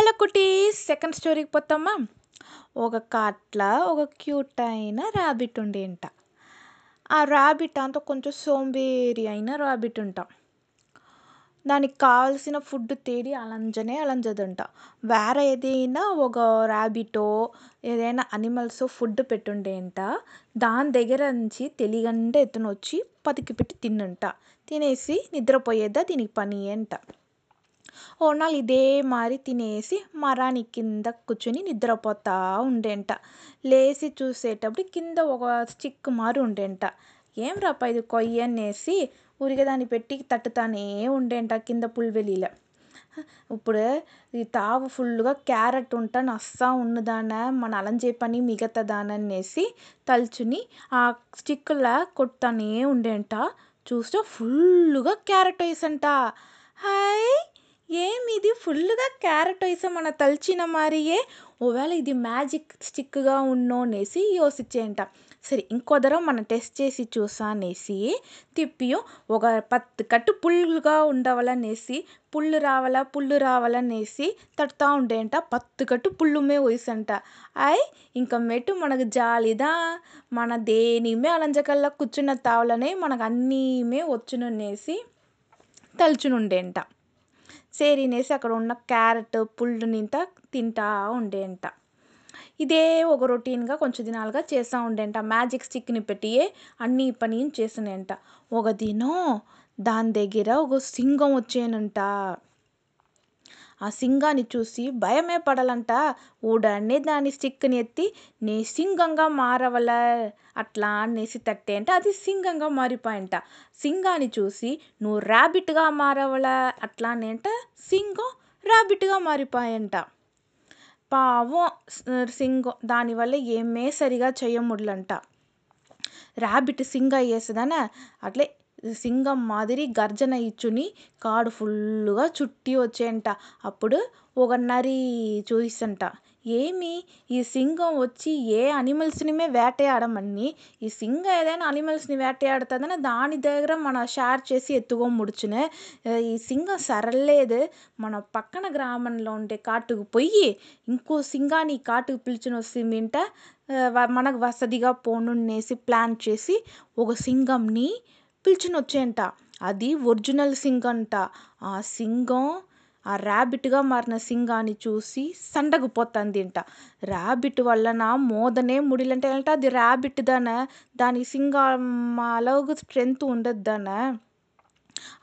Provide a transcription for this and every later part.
Hello cuties second స్టోరీకి పోతామా? ఒక కాట్ల ఒక క్యూట్ అయిన ర్యాబిట్ ఉండేంట. ఆ ర్యాబిట్ అంతా కొంచెం సోంబేరి అయిన ర్యాబిట్ ఉంటా. దానికి కావాల్సిన ఫుడ్ తేడి అలంజనే అలంజదంట. వేరే ఏదైనా ఒక ర్యాబిటో ఏదైనా అనిమల్స్ ఫుడ్ పెట్టుండేంట. దాని దగ్గర నుంచి తెలియకుండా ఎత్తున వచ్చి పతికి పెట్టి తిన్నంట. తినేసి నిద్రపోయేదా దీనికి పని అంట ఓనాలు ఇదే మారి తినేసి మరాని కింద కూర్చొని నిద్రపోతా ఉండేంట. లేచి చూసేటప్పుడు కింద ఒక స్టిక్ మారి ఉండేంట. ఏం రాపా ఇది కొయ్య అనేసి ఊరికే దాన్ని పెట్టి తట్టుతానే ఉండేంట కింద పుల్వెలిలో. ఇప్పుడు ఈ తావు ఫుల్గా క్యారెట్ ఉంట నస్సా ఉన్నదానా మన అలంజే పని మిగతాదాననేసి తలుచుని ఆ స్టిక్లా కొడతానే ఉండేంట. చూస్తే ఫుల్గా క్యారెట్ వేసంట. హాయ్! ఏమి ఇది ఫుల్గా క్యారెట్ వేసా మన తలిచిన మారియే. ఒకవేళ ఇది మ్యాజిక్ స్టిక్గా ఉన్నో అనేసి యోసించేంట సరే ఇంకొదరం మనం టెస్ట్ చేసి చూసా అనేసి తిప్పియో. ఒక పత్తు కట్టు పుల్లుగా ఉండవలనేసి పుల్లు రావాలా పుల్లు రావాలనేసి తడుతూ ఉండేంట పత్తు కట్టు పుల్లుమే వయసంట. అయ్ ఇంకా మెట్టు మనకు జాలిదా. మన దేనిమే అలంజకల్లా కూర్చున్న తావలనే మనకు అన్నీమే వచ్చుననేసి తలుచునుండేంట సేరినేసి అక్కడ ఉన్న క్యారెట్ పుల్లు నింత తింటా ఉండేంట ఇదే ఒక రొటీన్గా కొంచెం దినాలుగా చేస్తూ ఉండేంట మ్యాజిక్ స్టిక్ని పెట్టి అన్ని పని చేసినంట ఒక దినం దాని దగ్గర ఒక సింగం వచ్చేనంట. ఆ సింగాన్ని చూసి భయమే పడాలంట. ఊడనే దాని స్టిక్ని ఎత్తి నీ సింగంగా మారవల అట్లా అనేసి తట్టే అంటే అది సింగంగా మారిపోయంట. సింగాన్ని చూసి నువ్వు ర్యాబిట్గా మారవల అట్లా అంటే సింగం ర్యాబిట్గా మారిపోయంట. పావం సింగం దానివల్ల ఏమే సరిగా చేయముడలంట. ర్యాబిట్ సింగ అయ్యేస్తుందనే? అట్లే సింగం మాదిరి గర్జన ఇచ్చుని కాడు ఫుల్లుగా చుట్టి వచ్చేయంట. అప్పుడు ఒక నరి చూసంట ఏమి? ఈ సింగం వచ్చి ఏ అనిమల్స్నిమే వేటయాడమని ఈ సింగం ఏదైనా అనిమల్స్ని వేటయాడుతుందని దాని దగ్గర మన షేర్ చేసి ఎత్తుకొని ముడుచునే. ఈ సింగం సరలేదు మన పక్కన గ్రామంలో ఉండే కాటుకు పోయి ఇంకో సింగాన్ని కాటుకు పిలిచిన వస్తుందంట మనకు వసతిగా పోనున్నేసి ప్లాన్ చేసి ఒక సింగంని పిలిచినొచ్చేయంట వచ్చేయంట అది ఒరిజినల్ సింగ్ అంట ఆ సింగం ఆ ర్యాబిట్గా మారిన సింగాన్ని చూసి సండగిపోతుందంట. ర్యాబిట్ వలన మోదనే ముడిలంటే అంటే అది ర్యాబిట్ దానే. దాని సింగం అలాగ స్ట్రెంత్ ఉండదు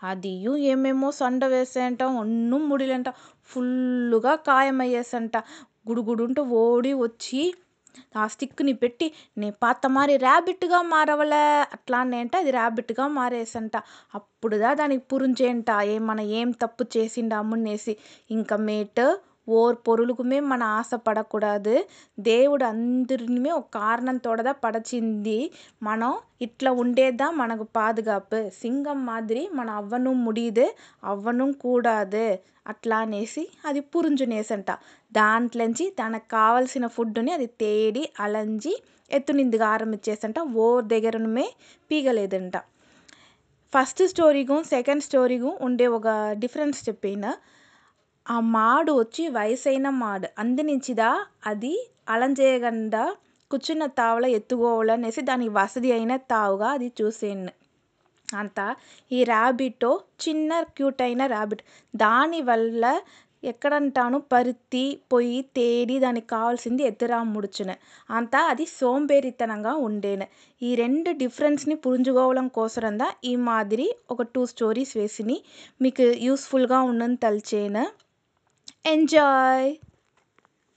అది ఏమేమో సండ వేసేయంట ఒన్ను ముడిలంట ఫుల్లుగా కాయమయ్యేసంట గుడుగుడుంటూ ఓడి వచ్చి ఆ స్టిక్ని పెట్టి నే పాత మారి ర్యాబిట్గా మారవలే అట్లా అంటే అది ర్యాబిట్గా మారేసంట. అప్పుడుదా దానికి పురుంచేంట ఏ మన ఏం తప్పు చేసిండామునేసి ఇంకా మేటు ఓర్ పొరులుకుమే మన ఆశ పడకూడదు దేవుడు అందరినీ ఒక కారణంతోడదా పడచింది మనం ఇట్లా ఉండేదా మనకు పాదుగాపు సింగం మాదిరి మన అవ్వను ముడియదు అవ్వను కూడాదు అట్లా అనేసి అది పురుంజునేసంట దాంట్లోంచి తనకు కావలసిన ఫుడ్ని అది తేడి అలంజి ఎత్తునిందిగా ఆరంభించేసంట ఓ దగ్గరమే పీగలేదంట ఫస్ట్ స్టోరీకు సెకండ్ స్టోరీకు ఉండే ఒక డిఫరెన్స్ చెప్పిన ఆ మాడు వచ్చి వయసైన మాడు. అందునించిదా అది అలంజేయకుండా కూర్చున్న తావల ఎత్తుకోవాలనేసి దానికి వసతి అయిన తావుగా అది చూసేను. అంత ఈ ర్యాబిటో చిన్న క్యూట్ అయిన ర్యాబిట్ దానివల్ల ఎక్కడంటాను? పరుత్తి పొయ్యి తేడి దానికి కావాల్సింది ఎత్తురా ముడుచును. అంతా అది సోంబేరితనంగా ఉండేను. ఈ రెండు డిఫరెన్స్ని పురించుకోవడం కోసరందా? ఈ మాదిరి ఒక టూ స్టోరీస్ వేసిని. మీకు యూస్ఫుల్గా ఉన్నని తలిచేను Enjoy!